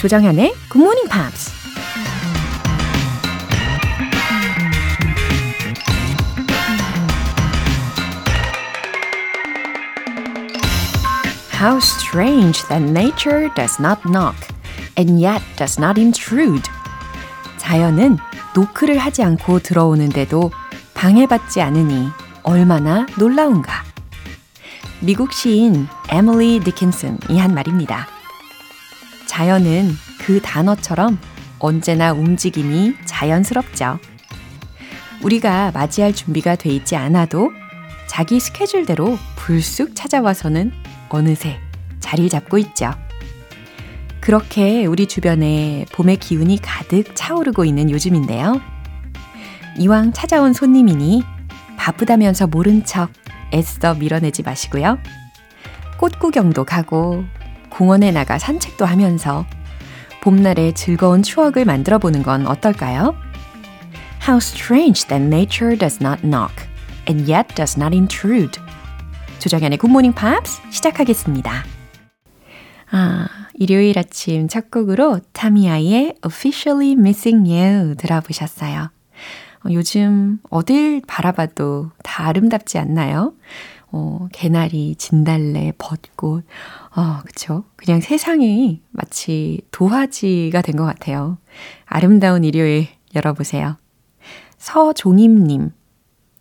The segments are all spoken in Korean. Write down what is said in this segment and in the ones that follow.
조정현의 Good Morning Pops. How strange that nature does not knock and yet does not intrude. 자연은 노크를 하지 않고 들어오는데도 방해받지 않으니 얼마나 놀라운가. 미국 시인 에밀리 디킨슨이 한 말입니다. 자연은 그 단어처럼 언제나 움직임이 자연스럽죠. 우리가 맞이할 준비가 돼 있지 않아도 자기 스케줄대로 불쑥 찾아와서는 어느새 자리를 잡고 있죠. 그렇게 우리 주변에 봄의 기운이 가득 차오르고 있는 요즘인데요. 이왕 찾아온 손님이니 바쁘다면서 모른 척 애써 밀어내지 마시고요. 꽃 구경도 가고 공원에 나가 산책도 하면서 봄날의 즐거운 추억을 만들어 보는 건 어떨까요? How strange that nature does not knock and yet does not intrude. 조정현의 굿모닝 팝스 시작하겠습니다. 아, 일요일 아침 첫 곡으로 타미아의 Officially Missing You 들어보셨어요. 어, 요즘 어딜 바라봐도 다 아름답지 않나요? 어, 개나리, 진달래, 벚꽃. 어, 그쵸. 그냥 세상이 마치 도화지가 된 것 같아요. 아름다운 일요일 열어보세요. 서종임님.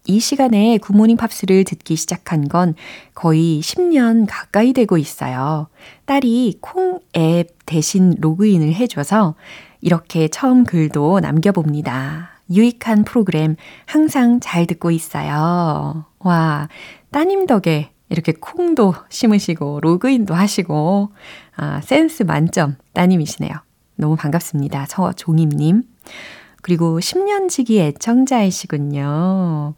이 시간에 굿모닝 팝스를 듣기 시작한 건 거의 10년 가까이 되고 있어요. 딸이 콩 앱 대신 로그인을 해줘서 이렇게 처음 글도 남겨봅니다. 유익한 프로그램 항상 잘 듣고 있어요. 와, 따님 덕에 이렇게 콩도 심으시고 로그인도 하시고 아, 센스 만점 따님이시네요. 너무 반갑습니다. 서종임님. 그리고 10년지기 애청자이시군요.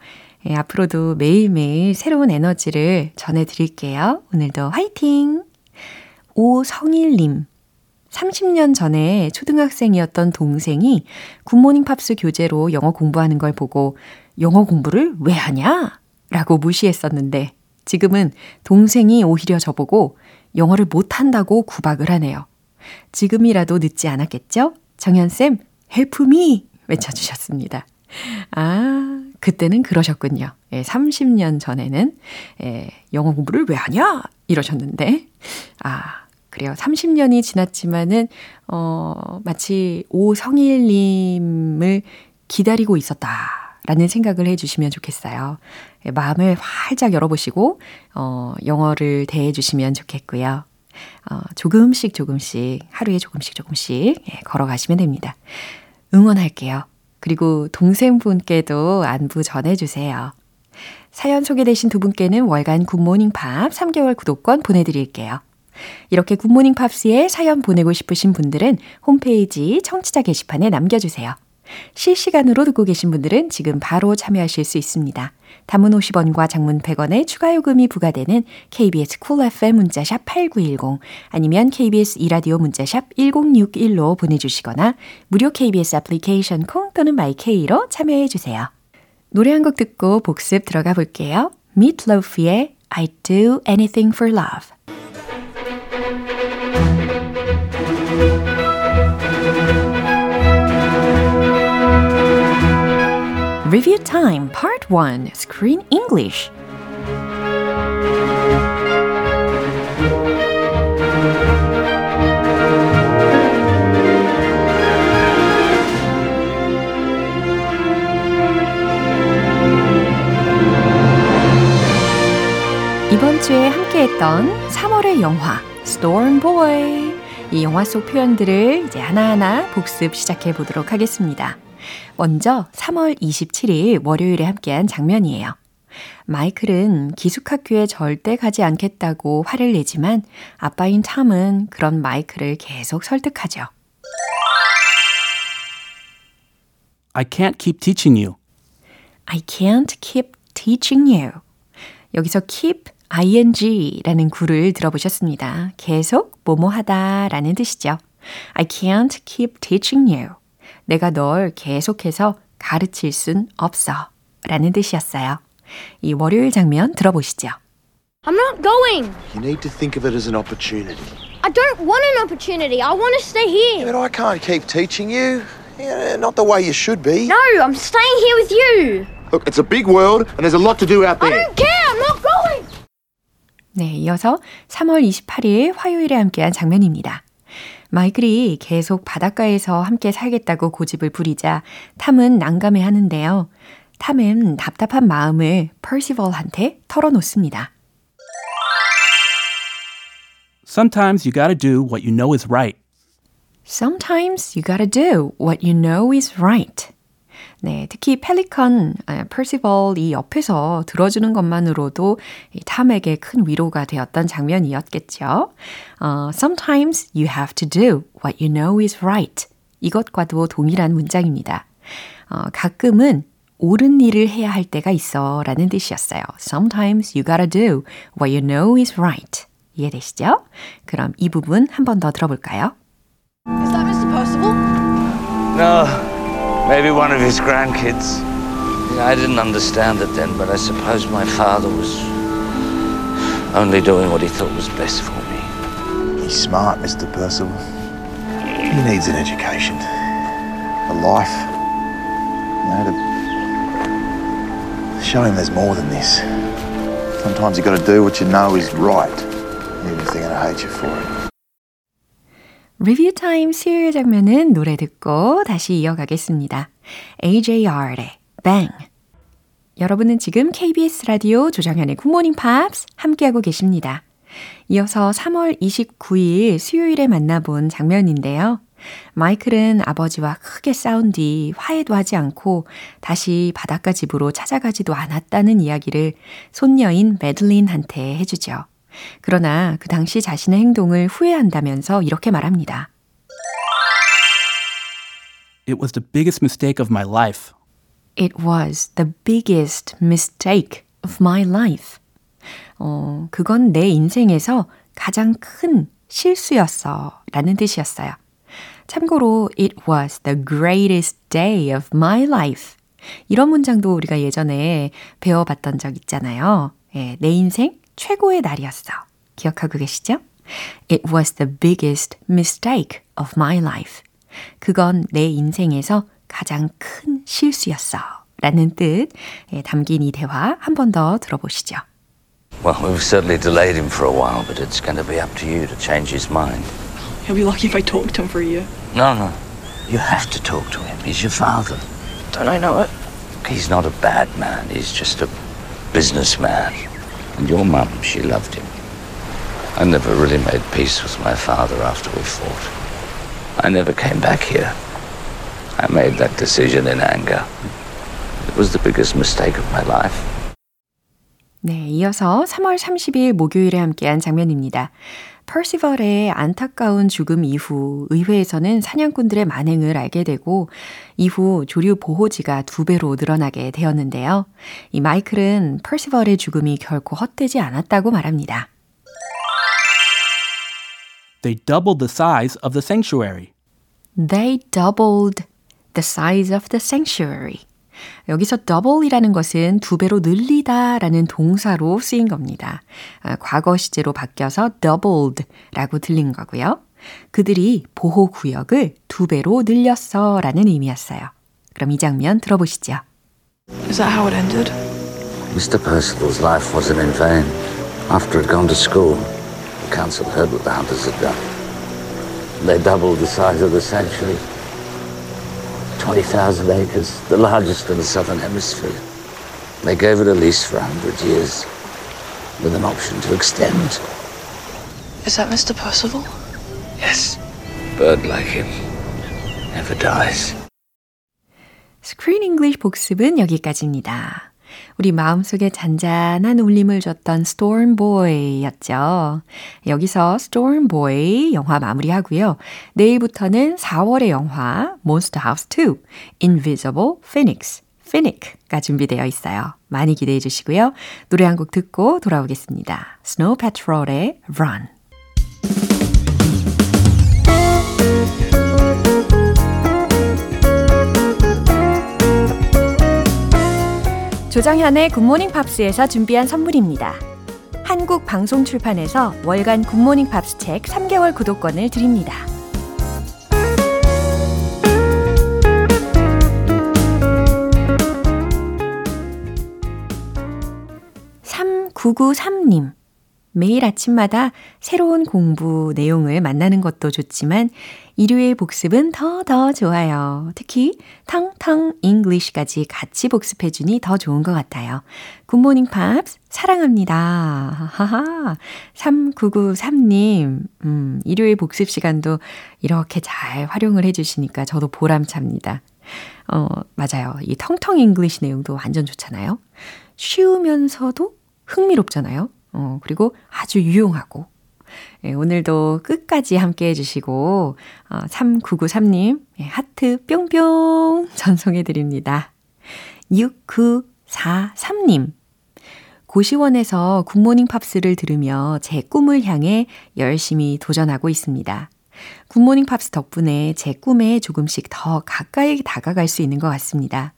예, 앞으로도 매일매일 새로운 에너지를 전해드릴게요. 오늘도 화이팅! 오성일님. 30년 전에 초등학생이었던 동생이 굿모닝 팝스 교재로 영어 공부하는 걸 보고 영어 공부를 왜 하냐? 라고 무시했었는데 지금은 동생이 오히려 저보고 영어를 못한다고 구박을 하네요. 지금이라도 늦지 않았겠죠? 정현쌤, me! 외쳐주셨습니다. 아, 그때는 그러셨군요. 예, 30년 전에는, 예, 영어 공부를 왜 하냐? 이러셨는데, 아, 그래요. 30년이 지났지만은, 어, 마치 오성일님을 기다리고 있었다. 라는 생각을 해 주시면 좋겠어요. 예, 마음을 활짝 열어보시고, 어, 영어를 대해 주시면 좋겠고요. 어, 조금씩 조금씩, 하루에 조금씩 조금씩, 예, 걸어가시면 됩니다. 응원할게요. 그리고 동생분께도 안부 전해주세요. 사연 소개되신 두 분께는 월간 굿모닝 팝 3개월 구독권 보내드릴게요. 이렇게 굿모닝 팝스에 사연 보내고 싶으신 분들은 홈페이지 청취자 게시판에 남겨주세요. 실시간으로 듣고 계신 분들은 지금 바로 참여하실 수 있습니다. 단문 50원과 장문 100원의 추가 요금이 부과되는 KBS 쿨 cool FM 문자샵 8910 아니면 KBS 이라디오 문자샵 1061로 보내주시거나 무료 KBS 애플리케이션 콩 또는 마이케이로 참여해 주세요. 노래 한 곡 듣고 복습 들어가 볼게요. Meat Loaf의 I Do Anything for Love Review Time Part 1 Screen English 이번 주에 함께했던 3월의 영화 Storm Boy 이 영화 속 표현들을 이제 하나하나 복습 시작해 보도록 하겠습니다. 먼저 3월 27일 월요일에 함께한 장면이에요. 마이클은 기숙학교에 절대 가지 않겠다고 화를 내지만 아빠인 탐은 그런 마이클을 계속 설득하죠. I can't keep teaching you. I can't keep teaching you. 여기서 keep ing라는 구를 들어보셨습니다. 계속 뭐뭐 하다 라는 뜻이죠. I can't keep teaching you. 내가 널 계속해서 가르칠 순 없어. 라는 뜻이었어요. 이 월요일 장면 들어보시죠. I'm not going. You need to think of it as an opportunity. I don't want an opportunity. I want to stay here. But I can't keep teaching you. Yeah, not the way you should be. No, I'm staying here with you. Look, it's a big world and there's a lot to do out I there. don't care. I'm not going. 네, 이어서 3월 28일 화요일에 함께한 장면입니다. 마이클이 계속 바닷가에서 함께 살겠다고 고집을 부리자 탐은 난감해 하는데요. 탐은 답답한 마음을 퍼시벌한테 털어놓습니다. Sometimes you gotta do what you know is right. Sometimes you gotta do what you know is right. 네, 특히 펠리컨, 아, 퍼시벌이 옆에서 들어주는 것만으로도 이 탐에게 큰 위로가 되었던 장면이었겠죠. 어, Sometimes you have to do what you know is right. 이것과도 동일한 문장입니다. 어, 가끔은 옳은 일을 해야 할 때가 있어 라는 뜻이었어요. Sometimes you gotta do what you know is right. 이해되시죠? 그럼 이 부분 한 번 더 들어볼까요? Is that Mr. Percival? No, maybe one of his grandkids. I didn't understand it then, but I suppose my father was only doing what he thought was best for me. He's smart, Mr. Percival. He needs an education, a life. You know, to show him there's more than this. Sometimes you've got to do what you know is right, even if they're going to hate you for it. Review Time 수요일 장면은 노래 듣고 다시 이어가겠습니다. AJR의 Bang. 여러분은 지금 KBS 라디오 조정현의 굿모닝 팝스 함께하고 계십니다. 이어서 3월 29일 수요일에 만나본 장면인데요. 마이클은 아버지와 크게 싸운 뒤 화해도 하지 않고 다시 바닷가 집으로 찾아가지도 않았다는 이야기를 손녀인 매들린한테 해주죠. 그러나 그 당시 자신의 행동을 후회한다면서 이렇게 말합니다. It was the biggest mistake of my life. It was the biggest mistake of my life. 어, 그건 내 인생에서 가장 큰 실수였어. 라는 뜻이었어요. 참고로, it was the greatest day of my life. 이런 문장도 우리가 예전에 배워봤던 적 있잖아요. 예, 내 인생 최고의 날이었어. 기억하고 계시죠? It was the biggest mistake of my life. 그건 내 인생에서 가장 큰 실수였어. 라는 뜻 예, 담긴 이 대화 한 번 더 들어보시죠. Well, we've certainly delayed him for a while, but it's going to be up to you to change his mind. He'll be lucky if I talk to him for a year. No, no. You have to talk to him. He's your father. Don't I know it? He's not a bad man. He's just a businessman. And your mum, she loved him. I never really made peace with my father after we fought. I never came back here. I made that decision in anger. It was the biggest mistake of my life. 네, 이어서 3월 30일 목요일에 함께한 장면입니다. 퍼시벌의 안타까운 죽음 이후 의회에서는 사냥꾼들의 만행을 알게 되고 이후 조류 보호지가 두 배로 늘어나게 되었는데요. 이 마이클은 퍼시벌의 죽음이 결코 헛되지 않았다고 말합니다. They doubled the size of the sanctuary. They doubled the size of the sanctuary. 여기서 double이라는 것은 두 배로 늘리다 라는 동사로 쓰인 겁니다. 아, 과거 시제로 바뀌어서 doubled라고 들린 거고요. 그들이 보호 구역을 두 배로 늘렸어 라는 의미였어요. 그럼 이 장면 들어보시죠. Is that how it ended? Mr. Percival's life wasn't in vain. After he'd gone to school, the council heard what the hunters had done. They doubled the size of the sanctuary. 20,000 acres, the largest in the southern hemisphere. They gave it a lease for 100 years, with an option to extend. Is that Mr. Percival? Yes, bird like him never dies. 스크린 잉글리쉬 복습은 여기까지입니다. 우리 마음속에 잔잔한 울림을 줬던 Storm Boy였죠. 여기서 Storm Boy 영화 마무리하고요. 내일부터는 4월의 영화 Monster House 2 Invisible Phoenix Phoenix가 준비되어 있어요. 많이 기대해 주시고요. 노래 한 곡 듣고 돌아오겠습니다. Snow Patrol의 Run 조정현의 굿모닝 팝스에서 준비한 선물입니다. 한국 방송 출판에서 월간 굿모닝 팝스 책 3개월 구독권을 드립니다. (3993님) 매일 아침마다 새로운 공부 내용을 만나는 것도 좋지만 일요일 복습은 더 더 좋아요. 특히 텅텅 English까지 같이 복습해 주니 더 좋은 것 같아요. 굿모닝 팝스 사랑합니다. 하하. 3993님, 음, 일요일 복습 시간도 이렇게 잘 활용을 해 주시니까 저도 보람찹니다. 어, 맞아요. 이 텅텅 English 내용도 완전 좋잖아요. 쉬우면서도 흥미롭잖아요. 어, 그리고 아주 유용하고. 예, 오늘도 끝까지 함께 해주시고, 어, 3993님, 예, 하트 뿅뿅 전송해드립니다. 6943님, 고시원에서 굿모닝 팝스를 들으며 제 꿈을 향해 열심히 도전하고 있습니다. 굿모닝 팝스 덕분에 제 꿈에 조금씩 더 가까이 다가갈 수 있는 것 같습니다.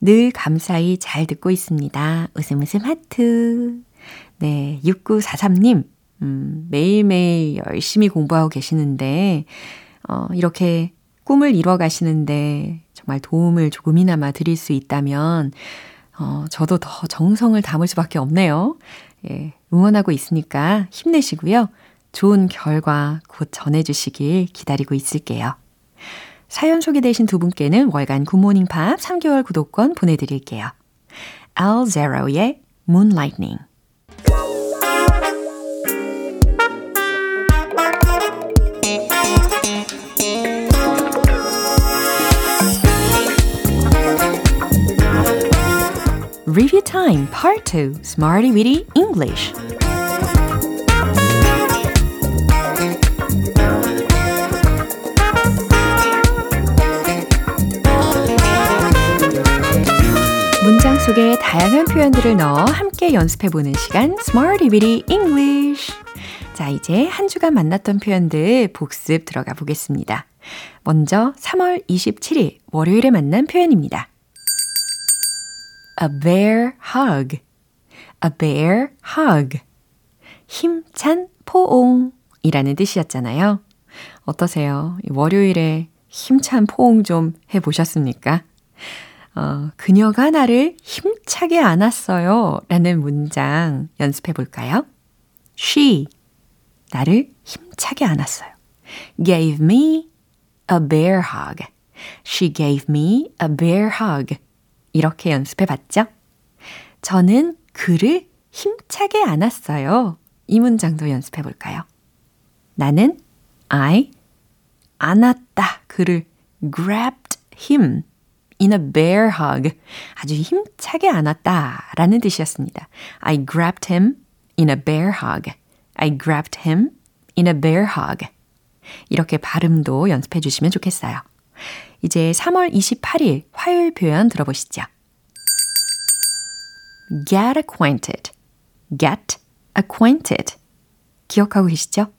늘 감사히 잘 듣고 있습니다. 웃음 웃음 하트. 네, 6943님, 음, 매일매일 열심히 공부하고 계시는데, 어, 이렇게 꿈을 이뤄 가시는데 정말 도움을 조금이나마 드릴 수 있다면, 어, 저도 더 정성을 담을 수밖에 없네요. 예, 응원하고 있으니까 힘내시고요. 좋은 결과 곧 전해주시길 기다리고 있을게요. 사연 소개되신 두 분께는 월간 굿모닝 팝 3개월 구독권 보내드릴게요. Zero의 Moonlightning Review Time Part 2 Smarty Weedy English 문장 속에 다양한 표현들을 넣어 함께 연습해보는 시간 Smarty Weedy English 자, 이제 한 주간 만났던 표현들 복습 들어가 보겠습니다. 먼저 3월 27일 월요일에 만난 표현입니다. A bear hug. A bear hug. 힘찬 포옹이라는 뜻이었잖아요. 어떠세요? 월요일에 힘찬 포옹 좀 해보셨습니까? 어, 그녀가 나를 힘차게 안았어요. 라는 문장 연습해 볼까요? She, 나를 힘차게 안았어요. gave me a bear hug. She gave me a bear hug. 이렇게 연습해 봤죠? 저는 그를 힘차게 안았어요. 이 문장도 연습해 볼까요? 나는 I 안았다. 그를 grabbed him in a bear hug. 아주 힘차게 안았다. 라는 뜻이었습니다. I grabbed him in a bear hug. I grabbed him in a bear hug. 이렇게 발음도 연습해 주시면 좋겠어요. 이제 3월 28일 화요일 표현 들어보시죠. get acquainted, get acquainted. 기억하고 계시죠?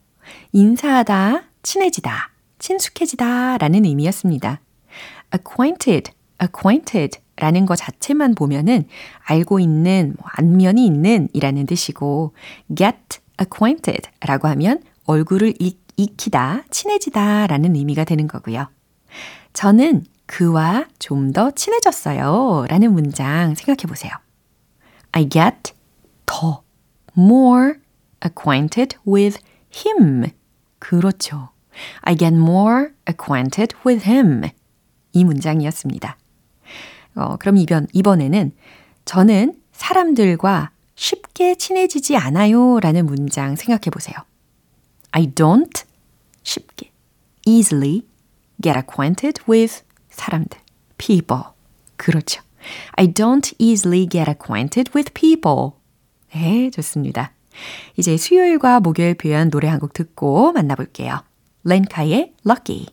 인사하다, 친해지다, 친숙해지다 라는 의미였습니다. acquainted, acquainted 라는 거 자체만 보면은 알고 있는, 뭐 안면이 있는 이라는 뜻이고 get acquainted 라고 하면 얼굴을 익, 익히다, 친해지다 라는 의미가 되는 거고요. 저는 그와 좀 더 친해졌어요 라는 문장 생각해 보세요. I get 더 more acquainted with him. 그렇죠. I get more acquainted with him. 이 문장이었습니다. 어, 그럼 이번, 이번에는 저는 사람들과 쉽게 친해지지 않아요 라는 문장 생각해 보세요. I don't 쉽게 easily get acquainted with 사람들, people. 그렇죠. I don't easily get acquainted with people. 네, 좋습니다. 이제 수요일과 목요일 표현 노래 한 곡 듣고 만나볼게요. 렌카의 Lucky.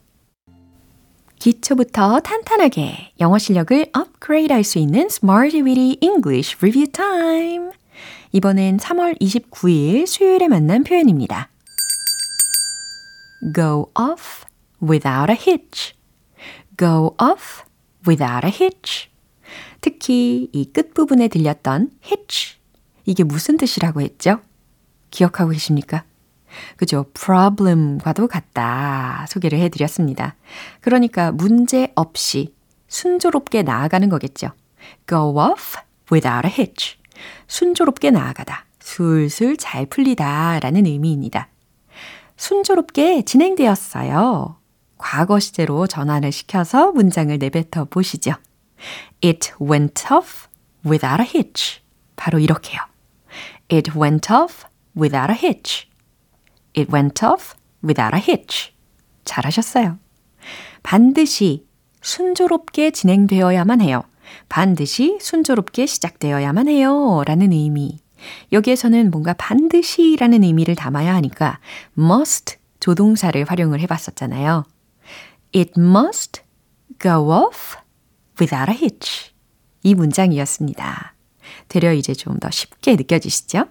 기초부터 탄탄하게 영어 실력을 업그레이드 할 수 있는 Smarty Weedy English Review Time. 이번엔 3월 29일 수요일에 만난 표현입니다. Go off without a hitch. Go off without a hitch. 특히 이 끝부분에 들렸던 hitch. 이게 무슨 뜻이라고 했죠? 기억하고 계십니까? 그죠? problem과도 같다 소개를 해드렸습니다. 그러니까 문제 없이 순조롭게 나아가는 거겠죠. go off without a hitch. 순조롭게 나아가다. 술술 잘 풀리다 라는 의미입니다. 순조롭게 진행되었어요. 과거 시제로 전환을 시켜서 문장을 내뱉어 보시죠. It went off without a hitch. 바로 이렇게요. It went off without a hitch. It went off without a hitch. 잘하셨어요. 반드시 순조롭게 진행되어야만 해요. 반드시 순조롭게 시작되어야만 해요. 라는 의미. 여기에서는 뭔가 반드시 라는 의미를 담아야 하니까 must 조동사를 활용을 해봤었잖아요. It must go off without a hitch. 이 문장이었습니다. 되려 이제 좀 더 쉽게 느껴지시죠?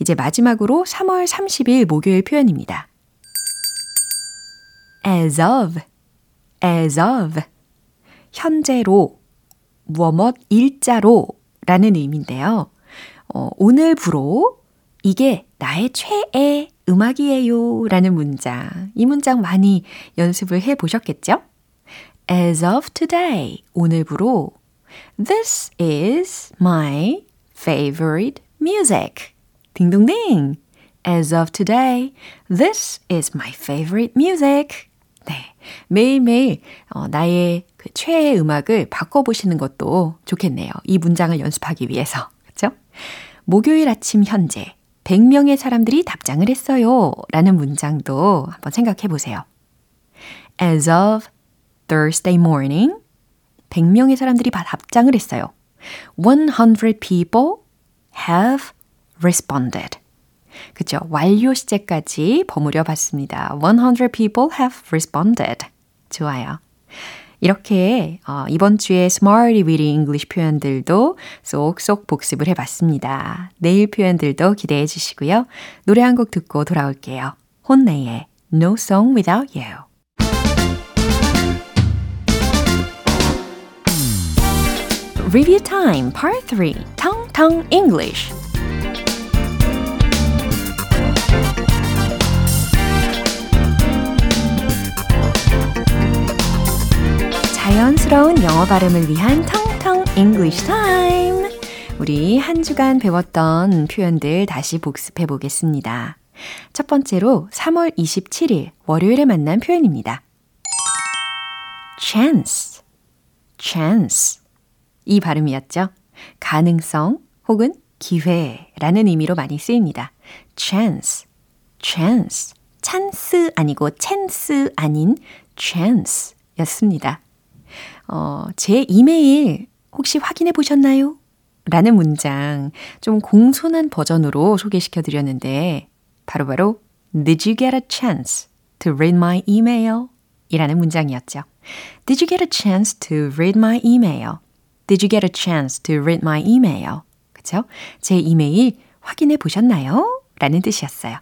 이제 마지막으로 3월 30일 목요일 표현입니다. as of, as of. 현재로, 뭐뭇 일자로 라는 의미인데요. 어, 오늘부로 이게 나의 최애 음악이에요 라는 문장. 이 문장 많이 연습을 해 보셨겠죠? As of today, 오늘부로 This is my favorite music. 딩동댕. As of today, this is my favorite music. 네. 매일매일 어, 나의 그 최애 음악을 바꿔보시는 것도 좋겠네요. 이 문장을 연습하기 위해서. 그렇죠? 목요일 아침 현재 100명의 사람들이 답장을 했어요. 라는 문장도 한번 생각해 보세요. As of Thursday morning, 100명의 사람들이 답장을 했어요. 100 people have responded. 그죠? 완료 시제까지 버무려 봤습니다. 100 people have responded. 좋아요. 이렇게 어, 이번 주에 Smarty Weedy English 표현들도 쏙쏙 복습을 해봤습니다. 내일 표현들도 기대해 주시고요. 노래 한 곡 듣고 돌아올게요. 혼내의 No Song Without You. Review Time Part 3 Tong Tong English 자연스러운 영어 발음을 위한 텅텅 English Time. 우리 한 주간 배웠던 표현들 다시 복습해 보겠습니다. 첫 번째로 3월 27일 월요일에 만난 표현입니다. chance, chance. 이 발음이었죠. 가능성 혹은 기회라는 의미로 많이 쓰입니다. chance, chance. 찬스 아니고 찬스 아닌 chance 였습니다. 어, 제 이메일 혹시 확인해 보셨나요? 라는 문장 좀 공손한 버전으로 소개시켜 드렸는데 바로 바로 Did you get a chance to read my email? 이라는 문장이었죠. Did you get a chance to read my email? Did you get a chance to read my email? 그쵸? 제 이메일 확인해 보셨나요? 라는 뜻이었어요.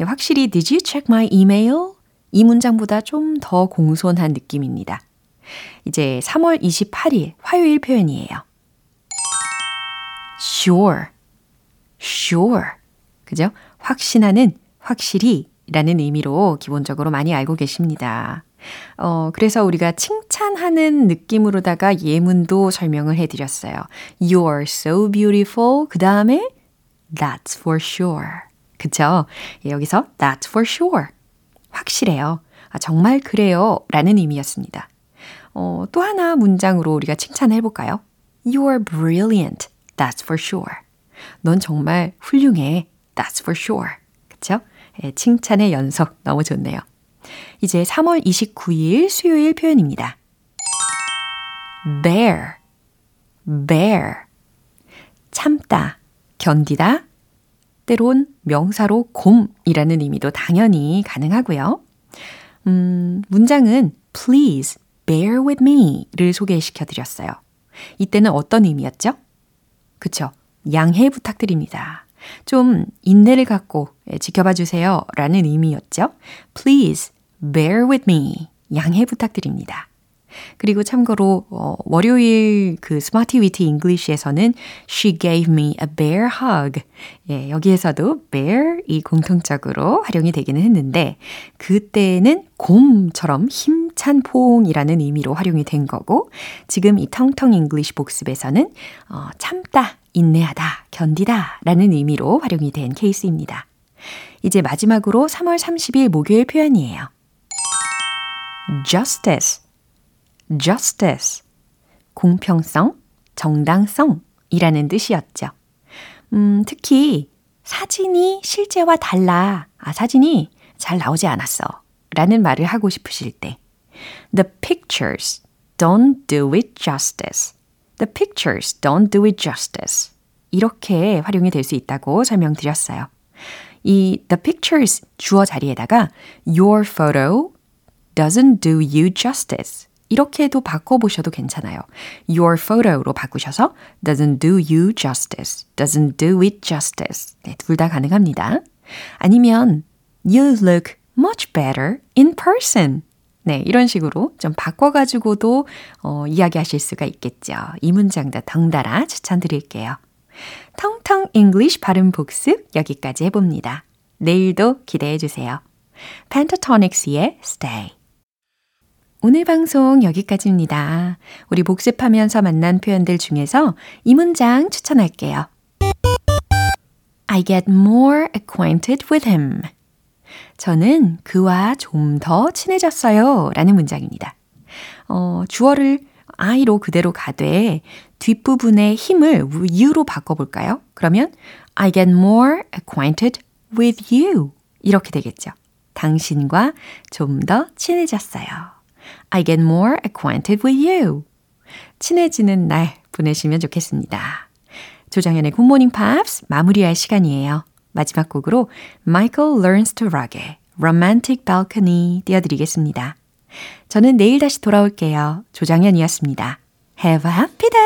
확실히 Did you check my email? 이 문장보다 좀 더 공손한 느낌입니다. 이제 3월 28일 화요일 표현이에요. sure, sure. 그죠? 확신하는 확실히 라는 의미로 기본적으로 많이 알고 계십니다. 어, 그래서 우리가 칭찬하는 느낌으로다가 예문도 설명을 해드렸어요. You're so beautiful. 그 다음에 That's for sure. 그쵸? 예, 여기서 That's for sure. 확실해요. 아, 정말 그래요. 라는 의미였습니다. 어, 또 하나 문장으로 우리가 칭찬해 볼까요? You're brilliant. That's for sure. 넌 정말 훌륭해. That's for sure. 그쵸? 예, 칭찬의 연속 너무 좋네요. 이제 3월 29일 수요일 표현입니다. bear, bear. 참다, 견디다. 때론 명사로 곰이라는 의미도 당연히 가능하고요. 음, 문장은 please bear with me를 소개시켜 드렸어요. 이때는 어떤 의미였죠? 그쵸. 양해 부탁드립니다. 좀 인내를 갖고 지켜봐 주세요. 라는 의미였죠. Please bear with me. 양해 부탁드립니다. 그리고 참고로 어, 월요일 그 Smarty Witty English에서는 She gave me a bear hug. 예, 여기에서도 bear 이 공통적으로 활용이 되기는 했는데 그때는 곰처럼 힘찬 포옹이라는 의미로 활용이 된 거고 지금 이 텅텅 English 복습에서는 어, 참다, 인내하다, 견디다 라는 의미로 활용이 된 케이스입니다. 이제 마지막으로 3월 30일 목요일 표현이에요. justice, justice. 공평성, 정당성이라는 뜻이었죠. 음, 특히 사진이 실제와 달라. 아, 사진이 잘 나오지 않았어. 라는 말을 하고 싶으실 때. The pictures don't do it justice. The pictures don't do it justice. 이렇게 활용이 될 수 있다고 설명드렸어요. 이 the pictures 주어 자리에다가 your photo doesn't do you justice. 이렇게도 바꿔보셔도 괜찮아요. Your photo로 바꾸셔서 doesn't do you justice, doesn't do it justice. 네, 둘 다 가능합니다. 아니면 you look much better in person. 네, 이런 식으로 좀 바꿔가지고도 어, 이야기하실 수가 있겠죠. 이 문장도 덩달아 추천드릴게요. 텅텅 English 발음 복습 여기까지 해봅니다. 내일도 기대해 주세요. Pentatonix의 Stay. 오늘 방송 여기까지입니다. 우리 복습하면서 만난 표현들 중에서 이 문장 추천할게요. I get more acquainted with him. 저는 그와 좀 더 친해졌어요. 라는 문장입니다. 어, 주어를 I로 그대로 가되 뒷부분의 힘을 you로 바꿔볼까요? 그러면 I get more acquainted with you. 이렇게 되겠죠. 당신과 좀 더 친해졌어요. I get more acquainted with you. 친해지는 날 보내시면 좋겠습니다. 조정현의 굿모닝 팝스 마무리할 시간이에요. 마지막 곡으로 Michael Learns to Rock의 Romantic Balcony 띄워드리겠습니다. 저는 내일 다시 돌아올게요. 조정현이었습니다. Have a happy day!